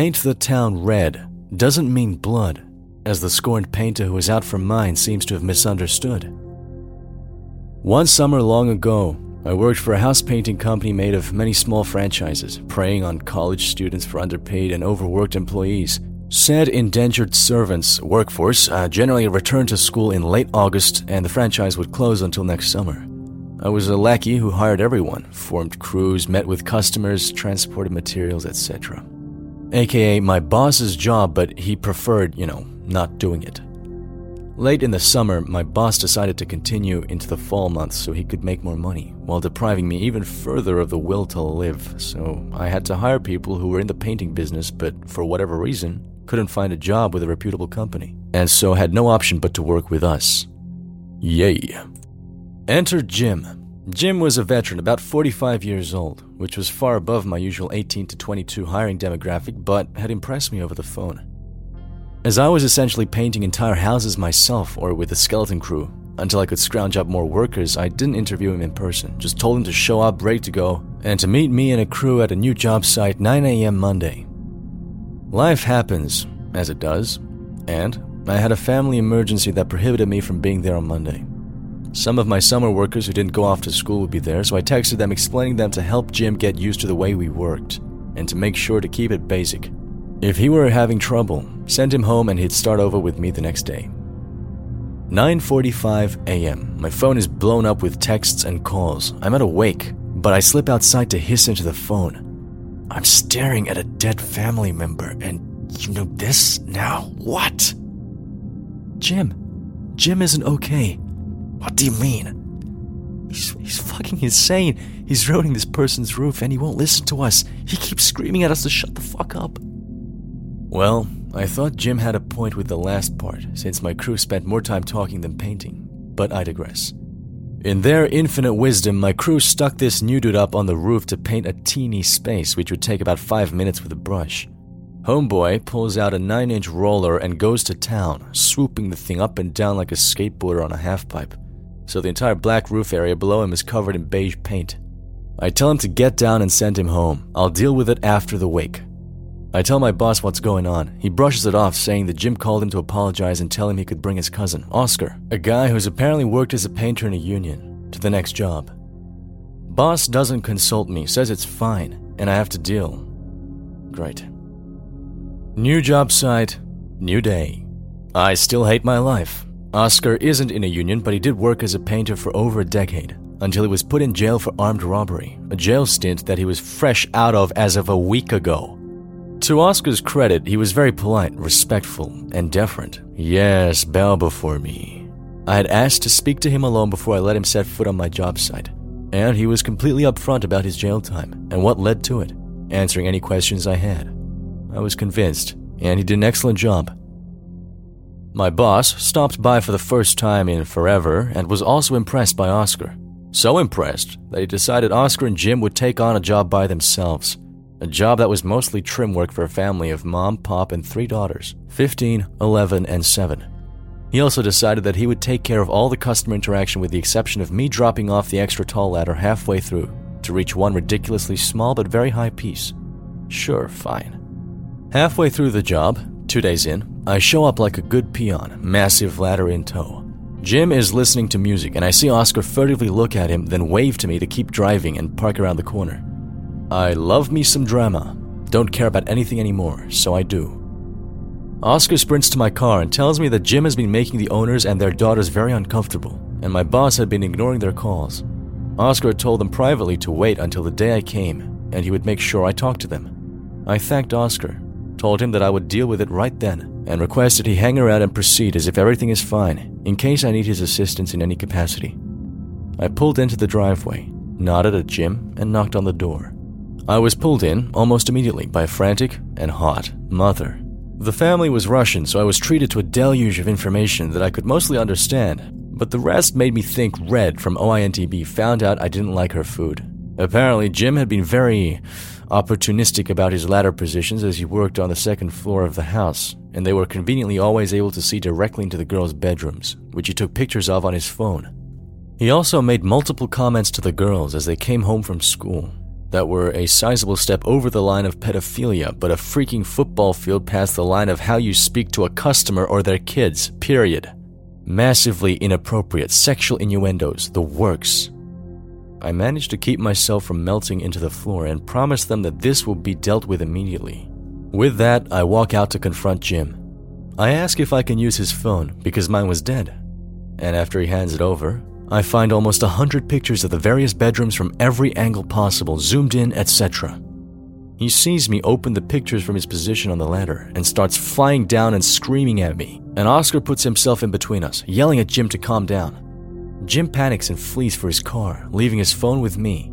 Paint the town red doesn't mean blood, as the scorned painter who is out for mine seems to have misunderstood. One summer long ago, I worked for a house painting company made of many small franchises, preying on college students for underpaid and overworked employees. Said indentured servants workforce uh, generally returned to school in late August, and the franchise would close until next summer. I was a lackey who hired everyone, formed crews, met with customers, transported materials, etc. AKA my boss's job, but he preferred, you know, not doing it. Late in the summer, my boss decided to continue into the fall months so he could make more money, while depriving me even further of the will to live. So I had to hire people who were in the painting business, but for whatever reason, couldn't find a job with a reputable company, and so had no option but to work with us. Yay. Enter Jim. Jim was a veteran, about 45 years old, which was far above my usual 18 to 22 hiring demographic, but had impressed me over the phone. As I was essentially painting entire houses myself or with a skeleton crew, until I could scrounge up more workers, I didn't interview him in person, just told him to show up ready to go and to meet me and a crew at a new job site 9 a.m. Monday. Life happens, as it does, and I had a family emergency that prohibited me from being there on Monday. Some of my summer workers who didn't go off to school would be there, so I texted them explaining them to help Jim get used to the way we worked and to make sure to keep it basic. If he were having trouble, send him home and he'd start over with me the next day. 9:45 a.m. My phone is blown up with texts and calls. I'm at awake, but I slip outside to hiss into the phone. I'm staring at a dead family member and you know this now? What? Jim. Jim isn't okay. What do you mean? He's, he's fucking insane. He's ruining this person's roof and he won't listen to us. He keeps screaming at us to shut the fuck up. Well, I thought Jim had a point with the last part, since my crew spent more time talking than painting, but I digress. In their infinite wisdom, my crew stuck this new dude up on the roof to paint a teeny space, which would take about five minutes with a brush. Homeboy pulls out a 9 inch roller and goes to town, swooping the thing up and down like a skateboarder on a halfpipe, so the entire black roof area below him is covered in beige paint. I tell him to get down and send him home. I'll deal with it after the wake. I tell my boss what's going on. He brushes it off, saying that Jim called him to apologize and tell him he could bring his cousin, Oscar, a guy who's apparently worked as a painter in a union, to the next job. Boss doesn't consult me, says it's fine, and I have to deal. Great. New job site, new day. I still hate my life. Oscar isn't in a union, but he did work as a painter for over a decade, until he was put in jail for armed robbery, a jail stint that he was fresh out of as of a week ago. To Oscar's credit, he was very polite, respectful, and deferent. Yes, bow before me. I had asked to speak to him alone before I let him set foot on my job site, and he was completely upfront about his jail time and what led to it, answering any questions I had. I was convinced, and he did an excellent job. My boss stopped by for the first time in forever and was also impressed by Oscar. So impressed that he decided Oscar and Jim would take on a job by themselves a job that was mostly trim work for a family of mom, pop, and three daughters 15, 11, and 7. He also decided that he would take care of all the customer interaction with the exception of me dropping off the extra tall ladder halfway through to reach one ridiculously small but very high piece. Sure, fine. Halfway through the job, two days in, I show up like a good peon, massive ladder in tow. Jim is listening to music, and I see Oscar furtively look at him, then wave to me to keep driving and park around the corner. I love me some drama. Don't care about anything anymore, so I do. Oscar sprints to my car and tells me that Jim has been making the owners and their daughters very uncomfortable, and my boss had been ignoring their calls. Oscar told them privately to wait until the day I came, and he would make sure I talked to them. I thanked Oscar, told him that I would deal with it right then, and requested he hang around and proceed as if everything is fine, in case I need his assistance in any capacity. I pulled into the driveway, nodded at Jim, and knocked on the door. I was pulled in almost immediately by a frantic and hot mother. The family was Russian, so I was treated to a deluge of information that I could mostly understand, but the rest made me think Red from OINTB found out I didn't like her food. Apparently, Jim had been very opportunistic about his ladder positions as he worked on the second floor of the house, and they were conveniently always able to see directly into the girls' bedrooms, which he took pictures of on his phone. He also made multiple comments to the girls as they came home from school, that were a sizable step over the line of pedophilia, but a freaking football field past the line of how you speak to a customer or their kids, period. Massively inappropriate sexual innuendos, the works. I managed to keep myself from melting into the floor and promised them that this will be dealt with immediately. With that, I walk out to confront Jim. I ask if I can use his phone because mine was dead. And after he hands it over, I find almost a hundred pictures of the various bedrooms from every angle possible, zoomed in, etc. He sees me open the pictures from his position on the ladder and starts flying down and screaming at me. And Oscar puts himself in between us, yelling at Jim to calm down. Jim panics and flees for his car, leaving his phone with me.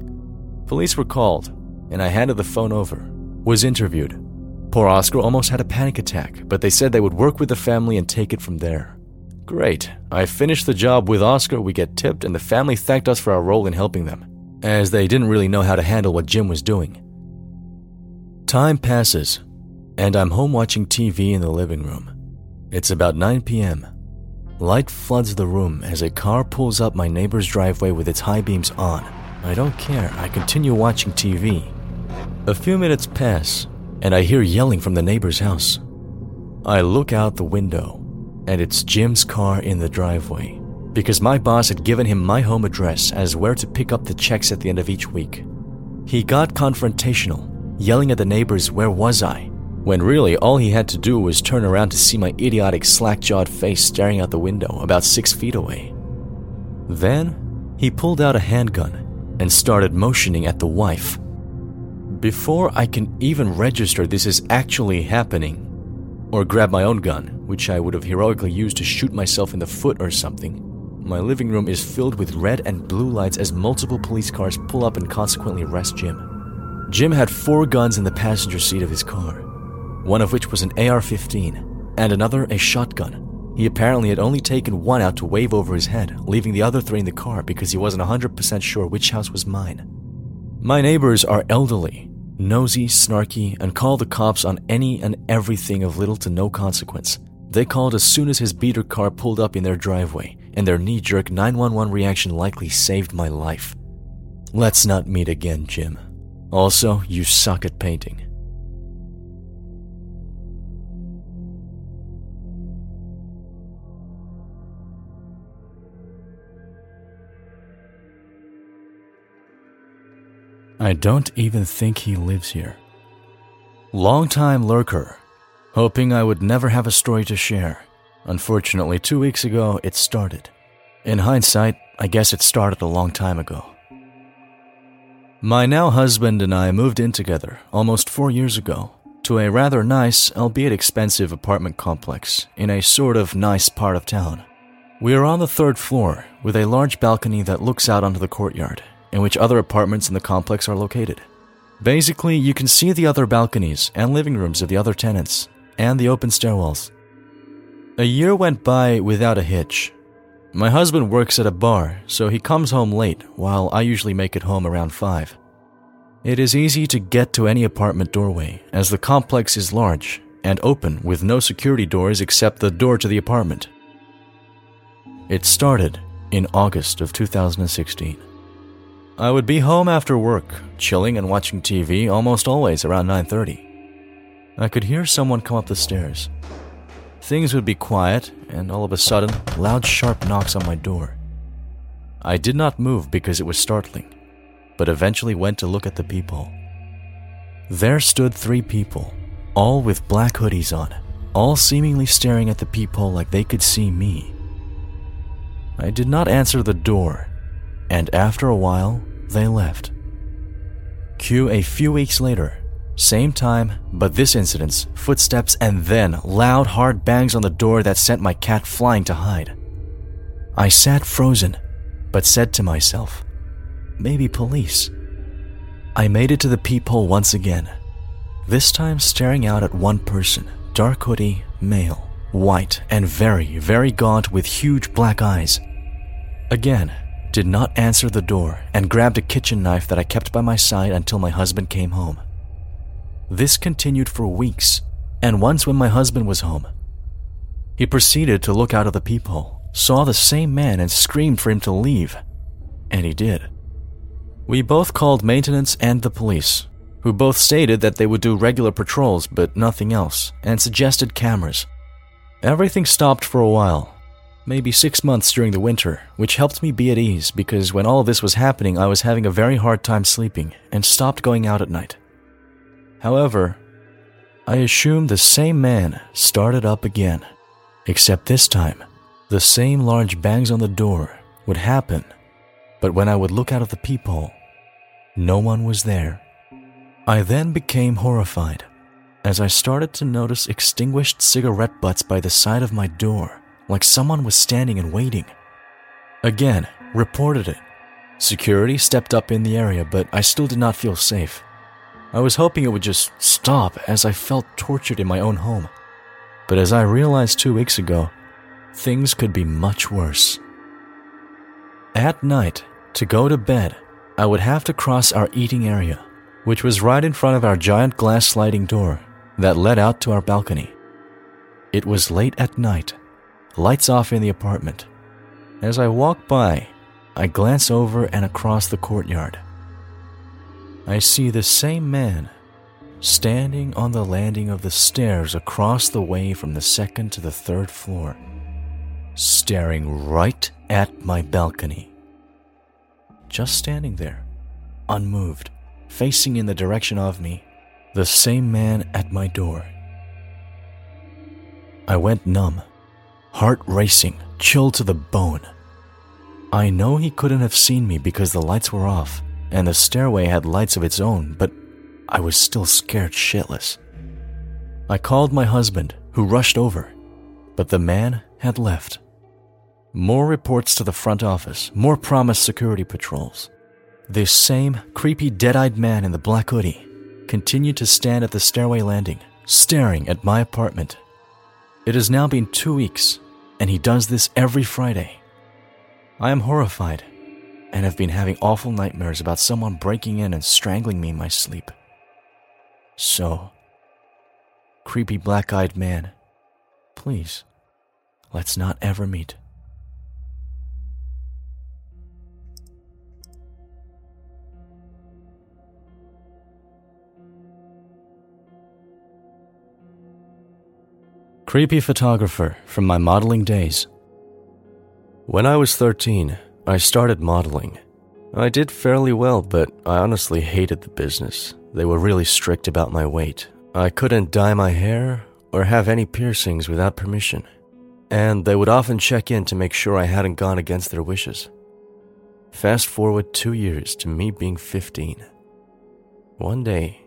Police were called, and I handed the phone over. Was interviewed. Poor Oscar almost had a panic attack, but they said they would work with the family and take it from there. Great. I finished the job with Oscar, we get tipped, and the family thanked us for our role in helping them, as they didn't really know how to handle what Jim was doing. Time passes, and I'm home watching TV in the living room. It's about 9 p.m. Light floods the room as a car pulls up my neighbor's driveway with its high beams on. I don't care, I continue watching TV. A few minutes pass, and I hear yelling from the neighbor's house. I look out the window, and it's Jim's car in the driveway, because my boss had given him my home address as where to pick up the checks at the end of each week. He got confrontational, yelling at the neighbors, Where was I? When really all he had to do was turn around to see my idiotic slack jawed face staring out the window about six feet away. Then, he pulled out a handgun and started motioning at the wife. Before I can even register this is actually happening, or grab my own gun, which I would have heroically used to shoot myself in the foot or something, my living room is filled with red and blue lights as multiple police cars pull up and consequently arrest Jim. Jim had four guns in the passenger seat of his car one of which was an AR 15, and another a shotgun. He apparently had only taken one out to wave over his head, leaving the other three in the car because he wasn't 100% sure which house was mine. My neighbors are elderly, nosy, snarky, and call the cops on any and everything of little to no consequence. They called as soon as his beater car pulled up in their driveway, and their knee jerk 911 reaction likely saved my life. Let's not meet again, Jim. Also, you suck at painting. I don't even think he lives here. Long-time lurker, hoping I would never have a story to share. Unfortunately, two weeks ago, it started. In hindsight, I guess it started a long time ago. My now husband and I moved in together almost four years ago to a rather nice, albeit expensive apartment complex in a sort of nice part of town. We are on the third floor with a large balcony that looks out onto the courtyard in which other apartments in the complex are located. Basically, you can see the other balconies and living rooms of the other tenants, and the open stairwells. A year went by without a hitch. My husband works at a bar, so he comes home late, while I usually make it home around 5. It is easy to get to any apartment doorway, as the complex is large and open with no security doors except the door to the apartment. It started in August of 2016. I would be home after work, chilling and watching TV almost always around 9:30. I could hear someone come up the stairs. Things would be quiet, and all of a sudden, loud sharp knocks on my door. I did not move because it was startling, but eventually went to look at the people. There stood three people, all with black hoodies on, all seemingly staring at the peephole like they could see me. I did not answer the door and after a while, they left. Cue a few weeks later, same time, but this incident's footsteps, and then loud, hard bangs on the door that sent my cat flying to hide. I sat frozen, but said to myself, maybe police. I made it to the peephole once again, this time staring out at one person, dark hoodie, male, white, and very, very gaunt with huge black eyes. Again, did not answer the door and grabbed a kitchen knife that I kept by my side until my husband came home. This continued for weeks, and once when my husband was home, he proceeded to look out of the peephole, saw the same man, and screamed for him to leave, and he did. We both called maintenance and the police, who both stated that they would do regular patrols but nothing else, and suggested cameras. Everything stopped for a while, maybe six months during the winter, which helped me be at ease because when all this was happening, I was having a very hard time sleeping and stopped going out at night. However, I assumed the same man started up again, except this time, the same large bangs on the door would happen, but when I would look out of the peephole, no one was there. I then became horrified as I started to notice extinguished cigarette butts by the side of my door, like someone was standing and waiting. Again, reported it. Security stepped up in the area, but I still did not feel safe. I was hoping it would just stop as I felt tortured in my own home. But as I realized two weeks ago, things could be much worse. At night, to go to bed, I would have to cross our eating area which was right in front of our giant glass sliding door that led out to our balcony. It was late at night, lights off in the apartment. As I walk by, I glance over and across the courtyard. I see the same man standing on the landing of the stairs across the way from the second to the third floor, staring right at my balcony. Just standing there, unmoved facing in the direction of me, the same man at my door. I went numb, heart racing, chilled to the bone. I know he couldn't have seen me because the lights were off and the stairway had lights of its own, but I was still scared shitless. I called my husband, who rushed over, but the man had left. More reports to the front office, more promised security patrols. This same creepy, dead eyed man in the black hoodie continued to stand at the stairway landing, staring at my apartment. It has now been two weeks, and he does this every Friday. I am horrified and have been having awful nightmares about someone breaking in and strangling me in my sleep. So, creepy black eyed man, please, let's not ever meet. Creepy photographer from my modeling days. When I was 13, I started modeling. I did fairly well, but I honestly hated the business. They were really strict about my weight. I couldn't dye my hair or have any piercings without permission. And they would often check in to make sure I hadn't gone against their wishes. Fast forward two years to me being 15. One day,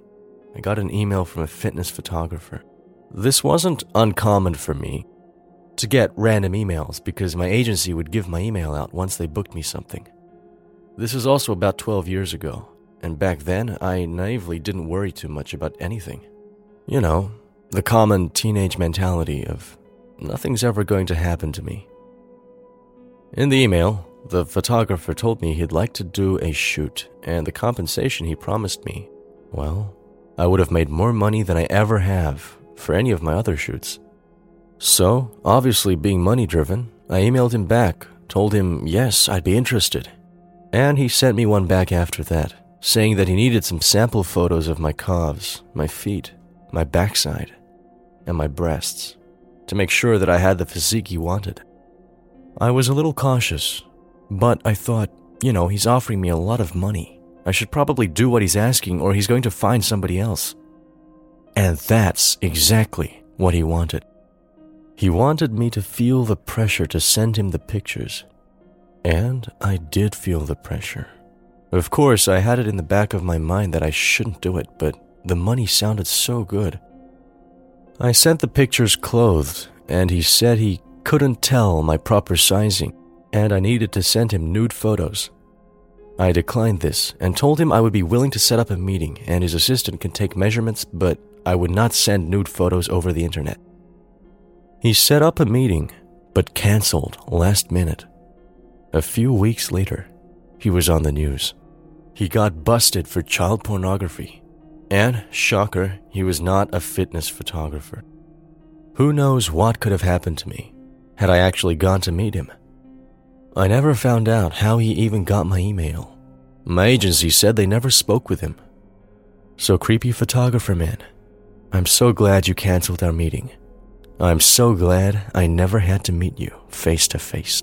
I got an email from a fitness photographer. This wasn't uncommon for me to get random emails because my agency would give my email out once they booked me something. This is also about 12 years ago, and back then I naively didn't worry too much about anything. You know, the common teenage mentality of nothing's ever going to happen to me. In the email, the photographer told me he'd like to do a shoot, and the compensation he promised me, well, I would have made more money than I ever have for any of my other shoots. So, obviously being money driven, I emailed him back, told him yes, I'd be interested. And he sent me one back after that, saying that he needed some sample photos of my calves, my feet, my backside, and my breasts to make sure that I had the physique he wanted. I was a little cautious, but I thought, you know, he's offering me a lot of money. I should probably do what he's asking or he's going to find somebody else. And that's exactly what he wanted. He wanted me to feel the pressure to send him the pictures. And I did feel the pressure. Of course, I had it in the back of my mind that I shouldn't do it, but the money sounded so good. I sent the pictures clothed, and he said he couldn't tell my proper sizing, and I needed to send him nude photos. I declined this and told him I would be willing to set up a meeting and his assistant can take measurements, but I would not send nude photos over the internet. He set up a meeting, but canceled last minute. A few weeks later, he was on the news. He got busted for child pornography. And, shocker, he was not a fitness photographer. Who knows what could have happened to me had I actually gone to meet him? I never found out how he even got my email. My agency said they never spoke with him. So, creepy photographer man, I'm so glad you canceled our meeting. I'm so glad I never had to meet you face to face.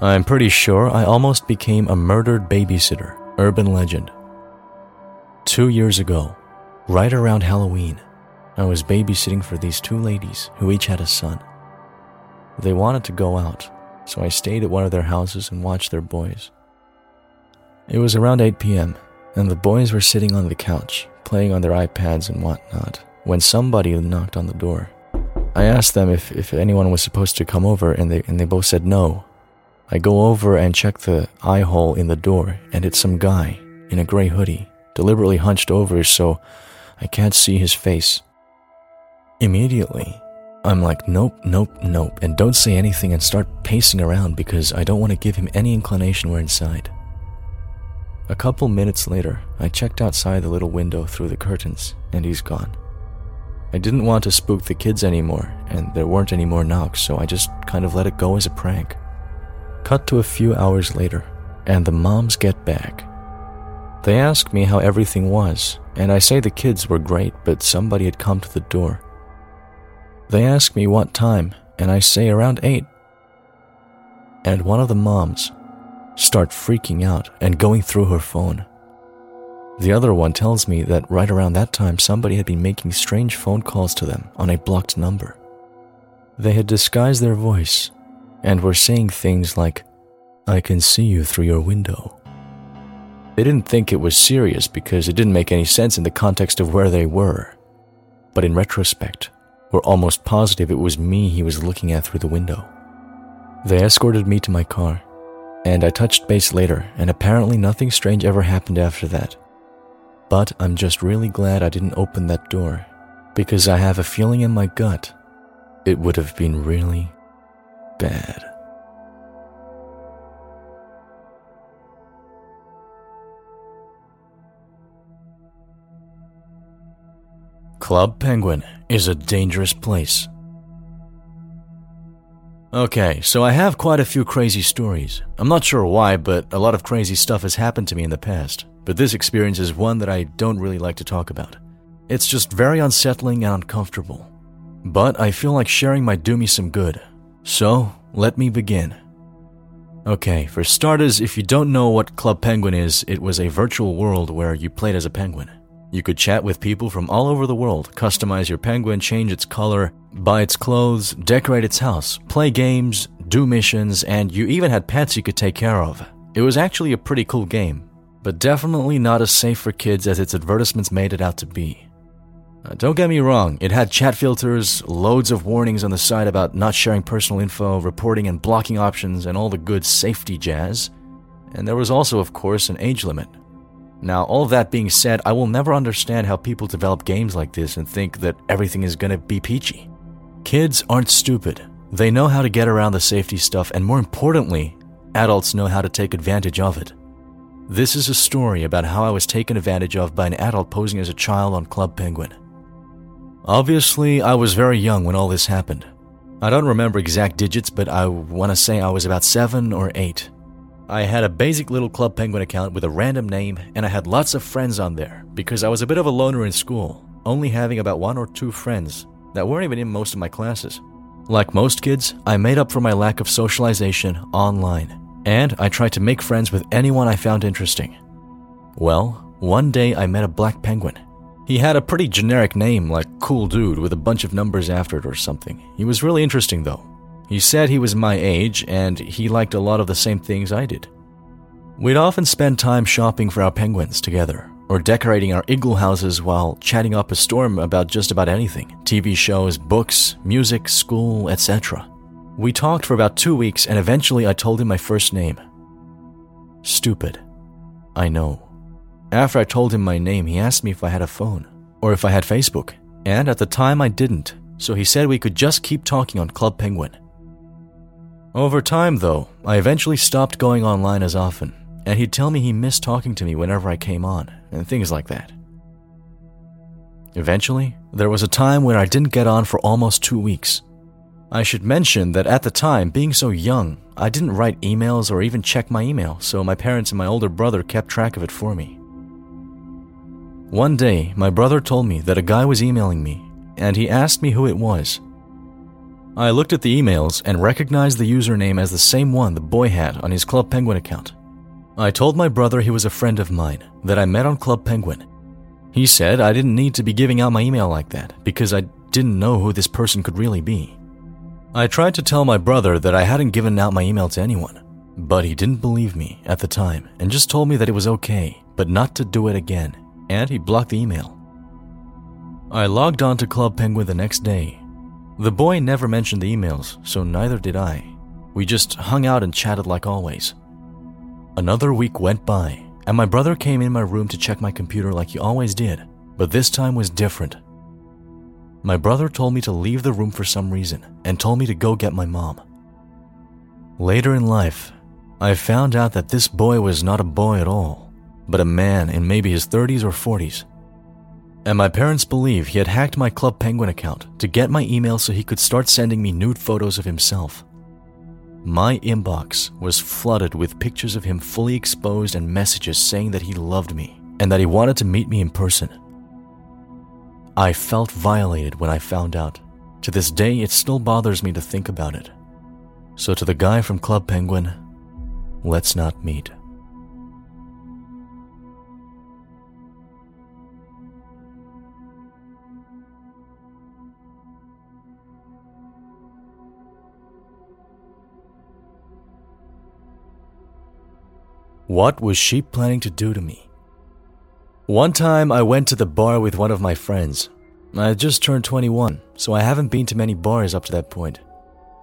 I'm pretty sure I almost became a murdered babysitter, urban legend. Two years ago, right around Halloween, I was babysitting for these two ladies who each had a son. They wanted to go out, so I stayed at one of their houses and watched their boys. It was around 8 p.m., and the boys were sitting on the couch, playing on their iPads and whatnot, when somebody knocked on the door. I asked them if, if anyone was supposed to come over, and they, and they both said no, I go over and check the eye hole in the door, and it's some guy in a gray hoodie, deliberately hunched over so I can't see his face. Immediately, I'm like, nope, nope, nope, and don't say anything and start pacing around because I don't want to give him any inclination we're inside. A couple minutes later, I checked outside the little window through the curtains, and he's gone. I didn't want to spook the kids anymore, and there weren't any more knocks, so I just kind of let it go as a prank. Cut to a few hours later, and the moms get back. They ask me how everything was, and I say the kids were great, but somebody had come to the door. They ask me what time, and I say around 8. And one of the moms start freaking out and going through her phone. The other one tells me that right around that time somebody had been making strange phone calls to them on a blocked number. They had disguised their voice and were saying things like, I can see you through your window. They didn't think it was serious because it didn't make any sense in the context of where they were. But in retrospect, we're almost positive it was me he was looking at through the window. They escorted me to my car, and I touched base later, and apparently nothing strange ever happened after that. But I'm just really glad I didn't open that door, because I have a feeling in my gut it would have been really, bad. Club Penguin is a dangerous place. Okay, so I have quite a few crazy stories. I'm not sure why, but a lot of crazy stuff has happened to me in the past. But this experience is one that I don't really like to talk about. It's just very unsettling and uncomfortable. But I feel like sharing might do me some good, so, let me begin. Okay, for starters, if you don't know what Club Penguin is, it was a virtual world where you played as a penguin. You could chat with people from all over the world, customize your penguin, change its color, buy its clothes, decorate its house, play games, do missions, and you even had pets you could take care of. It was actually a pretty cool game, but definitely not as safe for kids as its advertisements made it out to be. Uh, don't get me wrong, it had chat filters, loads of warnings on the side about not sharing personal info, reporting and blocking options, and all the good safety jazz. And there was also, of course, an age limit. Now, all that being said, I will never understand how people develop games like this and think that everything is gonna be peachy. Kids aren't stupid. They know how to get around the safety stuff, and more importantly, adults know how to take advantage of it. This is a story about how I was taken advantage of by an adult posing as a child on Club Penguin. Obviously, I was very young when all this happened. I don't remember exact digits, but I want to say I was about 7 or 8. I had a basic little Club Penguin account with a random name, and I had lots of friends on there because I was a bit of a loner in school, only having about one or two friends that weren't even in most of my classes. Like most kids, I made up for my lack of socialization online, and I tried to make friends with anyone I found interesting. Well, one day I met a black penguin. He had a pretty generic name like Cool Dude with a bunch of numbers after it or something. He was really interesting though. He said he was my age and he liked a lot of the same things I did. We'd often spend time shopping for our penguins together, or decorating our igloo houses while chatting up a storm about just about anything TV shows, books, music, school, etc. We talked for about two weeks and eventually I told him my first name. Stupid. I know. After I told him my name, he asked me if I had a phone or if I had Facebook, and at the time I didn't, so he said we could just keep talking on Club Penguin. Over time, though, I eventually stopped going online as often, and he'd tell me he missed talking to me whenever I came on, and things like that. Eventually, there was a time when I didn't get on for almost two weeks. I should mention that at the time, being so young, I didn't write emails or even check my email, so my parents and my older brother kept track of it for me. One day, my brother told me that a guy was emailing me, and he asked me who it was. I looked at the emails and recognized the username as the same one the boy had on his Club Penguin account. I told my brother he was a friend of mine that I met on Club Penguin. He said I didn't need to be giving out my email like that because I didn't know who this person could really be. I tried to tell my brother that I hadn't given out my email to anyone, but he didn't believe me at the time and just told me that it was okay, but not to do it again, and he blocked the email. I logged on to Club Penguin the next day the boy never mentioned the emails, so neither did I. We just hung out and chatted like always. Another week went by, and my brother came in my room to check my computer like he always did, but this time was different. My brother told me to leave the room for some reason and told me to go get my mom. Later in life, I found out that this boy was not a boy at all, but a man in maybe his 30s or 40s and my parents believe he had hacked my Club Penguin account to get my email so he could start sending me nude photos of himself. My inbox was flooded with pictures of him fully exposed and messages saying that he loved me and that he wanted to meet me in person. I felt violated when I found out. To this day, it still bothers me to think about it. So, to the guy from Club Penguin, let's not meet. What was she planning to do to me? One time I went to the bar with one of my friends. I had just turned 21, so I haven't been to many bars up to that point.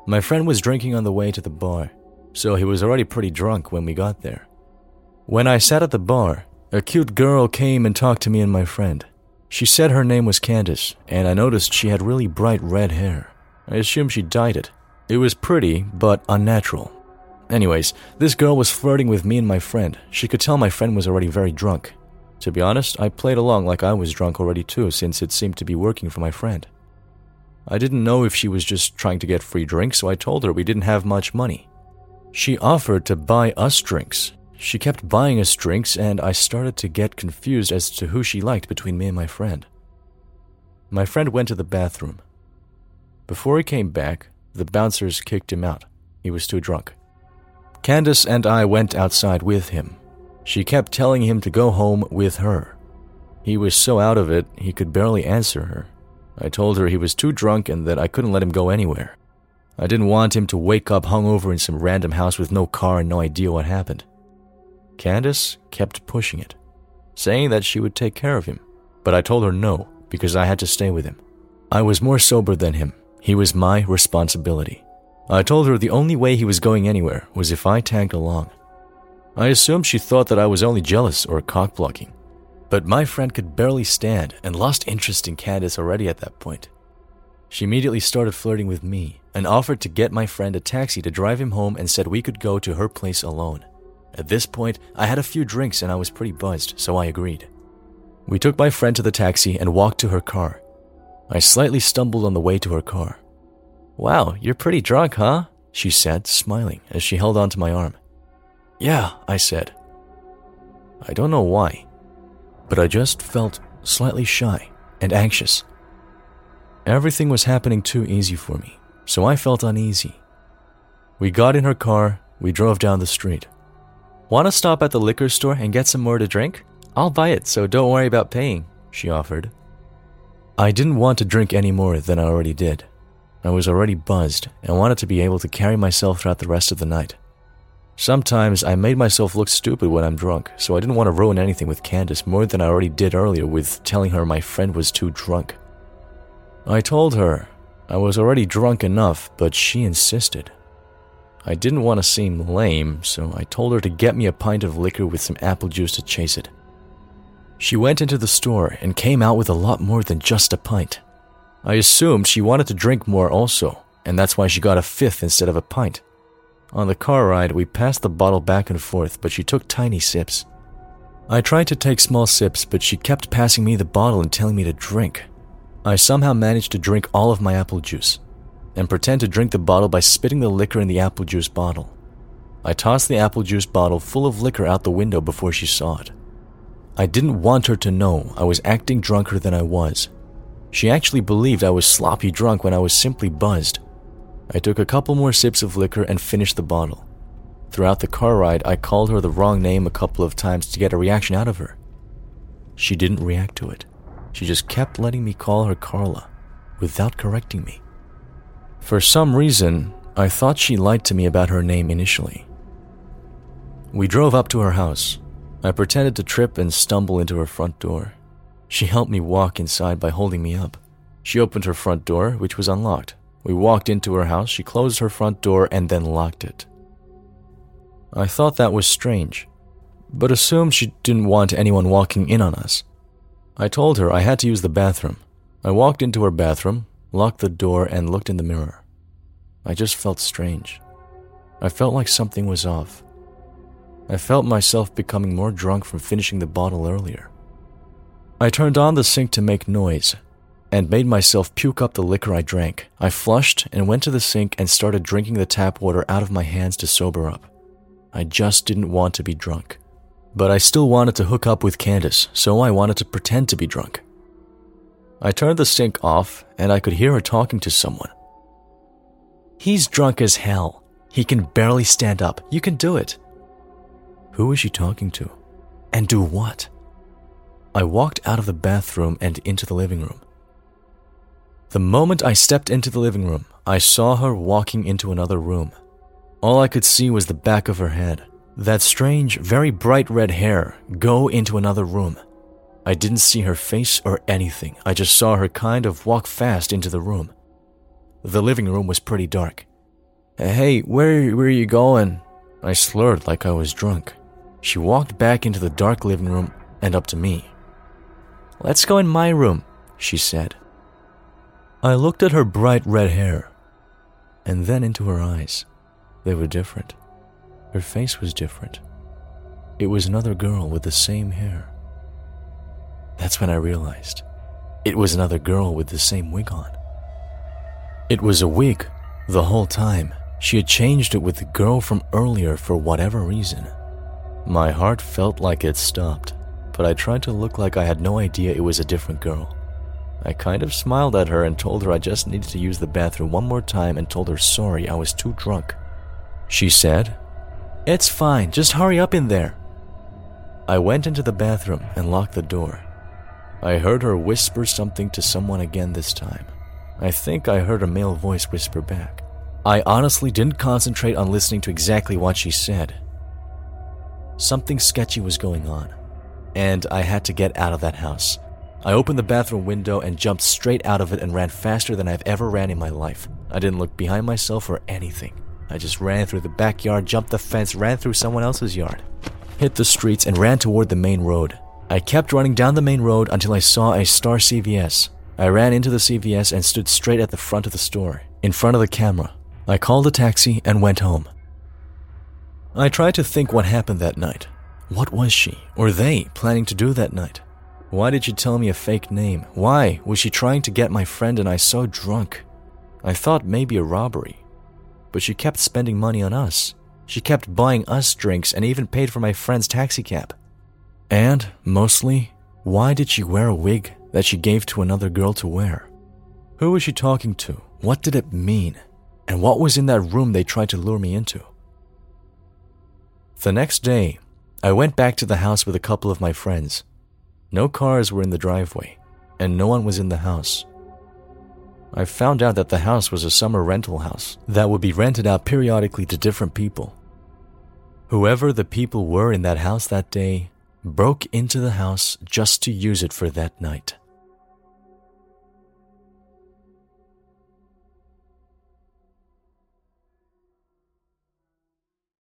My friend was drinking on the way to the bar, so he was already pretty drunk when we got there. When I sat at the bar, a cute girl came and talked to me and my friend. She said her name was Candace, and I noticed she had really bright red hair. I assumed she dyed it. It was pretty, but unnatural, Anyways, this girl was flirting with me and my friend. She could tell my friend was already very drunk. To be honest, I played along like I was drunk already too, since it seemed to be working for my friend. I didn't know if she was just trying to get free drinks, so I told her we didn't have much money. She offered to buy us drinks. She kept buying us drinks, and I started to get confused as to who she liked between me and my friend. My friend went to the bathroom. Before he came back, the bouncers kicked him out. He was too drunk. Candace and I went outside with him. She kept telling him to go home with her. He was so out of it, he could barely answer her. I told her he was too drunk and that I couldn't let him go anywhere. I didn't want him to wake up hungover in some random house with no car and no idea what happened. Candace kept pushing it, saying that she would take care of him, but I told her no because I had to stay with him. I was more sober than him. He was my responsibility. I told her the only way he was going anywhere was if I tagged along. I assumed she thought that I was only jealous or cockblocking. But my friend could barely stand and lost interest in Candace already at that point. She immediately started flirting with me and offered to get my friend a taxi to drive him home and said we could go to her place alone. At this point, I had a few drinks and I was pretty buzzed, so I agreed. We took my friend to the taxi and walked to her car. I slightly stumbled on the way to her car. Wow, you're pretty drunk, huh? She said, smiling as she held onto my arm. Yeah, I said. I don't know why, but I just felt slightly shy and anxious. Everything was happening too easy for me, so I felt uneasy. We got in her car, we drove down the street. Want to stop at the liquor store and get some more to drink? I'll buy it, so don't worry about paying, she offered. I didn't want to drink any more than I already did. I was already buzzed and wanted to be able to carry myself throughout the rest of the night. Sometimes I made myself look stupid when I'm drunk, so I didn't want to ruin anything with Candace more than I already did earlier with telling her my friend was too drunk. I told her I was already drunk enough, but she insisted. I didn't want to seem lame, so I told her to get me a pint of liquor with some apple juice to chase it. She went into the store and came out with a lot more than just a pint. I assumed she wanted to drink more also, and that's why she got a fifth instead of a pint. On the car ride, we passed the bottle back and forth, but she took tiny sips. I tried to take small sips, but she kept passing me the bottle and telling me to drink. I somehow managed to drink all of my apple juice and pretend to drink the bottle by spitting the liquor in the apple juice bottle. I tossed the apple juice bottle full of liquor out the window before she saw it. I didn't want her to know I was acting drunker than I was. She actually believed I was sloppy drunk when I was simply buzzed. I took a couple more sips of liquor and finished the bottle. Throughout the car ride, I called her the wrong name a couple of times to get a reaction out of her. She didn't react to it. She just kept letting me call her Carla without correcting me. For some reason, I thought she lied to me about her name initially. We drove up to her house. I pretended to trip and stumble into her front door. She helped me walk inside by holding me up. She opened her front door, which was unlocked. We walked into her house, she closed her front door, and then locked it. I thought that was strange, but assumed she didn't want anyone walking in on us. I told her I had to use the bathroom. I walked into her bathroom, locked the door, and looked in the mirror. I just felt strange. I felt like something was off. I felt myself becoming more drunk from finishing the bottle earlier. I turned on the sink to make noise and made myself puke up the liquor I drank. I flushed and went to the sink and started drinking the tap water out of my hands to sober up. I just didn't want to be drunk. But I still wanted to hook up with Candace, so I wanted to pretend to be drunk. I turned the sink off and I could hear her talking to someone. He's drunk as hell. He can barely stand up. You can do it. Who is she talking to? And do what? I walked out of the bathroom and into the living room. The moment I stepped into the living room, I saw her walking into another room. All I could see was the back of her head that strange, very bright red hair go into another room. I didn't see her face or anything. I just saw her kind of walk fast into the room. The living room was pretty dark. Hey, where, where are you going? I slurred like I was drunk. She walked back into the dark living room and up to me. Let's go in my room, she said. I looked at her bright red hair and then into her eyes. They were different. Her face was different. It was another girl with the same hair. That's when I realized it was another girl with the same wig on. It was a wig the whole time. She had changed it with the girl from earlier for whatever reason. My heart felt like it stopped, but I tried to look like I had no idea it was a different girl. I kind of smiled at her and told her I just needed to use the bathroom one more time and told her sorry I was too drunk. She said, it's fine, just hurry up in there. I went into the bathroom and locked the door. I heard her whisper something to someone again this time. I think I heard a male voice whisper back. I honestly didn't concentrate on listening to exactly what she said. Something sketchy was going on, and I had to get out of that house. I opened the bathroom window and jumped straight out of it and ran faster than I've ever ran in my life. I didn't look behind myself or anything. I just ran through the backyard, jumped the fence, ran through someone else's yard, hit the streets, and ran toward the main road. I kept running down the main road until I saw a Star CVS. I ran into the CVS and stood straight at the front of the store, in front of the camera. I called a taxi and went home. I tried to think what happened that night. What was she, or they, planning to do that night? Why did she tell me a fake name? Why was she trying to get my friend and I so drunk? I thought maybe a robbery. But she kept spending money on us. She kept buying us drinks and even paid for my friend's taxi cab. And, mostly, why did she wear a wig that she gave to another girl to wear? Who was she talking to? What did it mean? And what was in that room they tried to lure me into? The next day, I went back to the house with a couple of my friends. No cars were in the driveway, and no one was in the house. I found out that the house was a summer rental house that would be rented out periodically to different people. Whoever the people were in that house that day broke into the house just to use it for that night.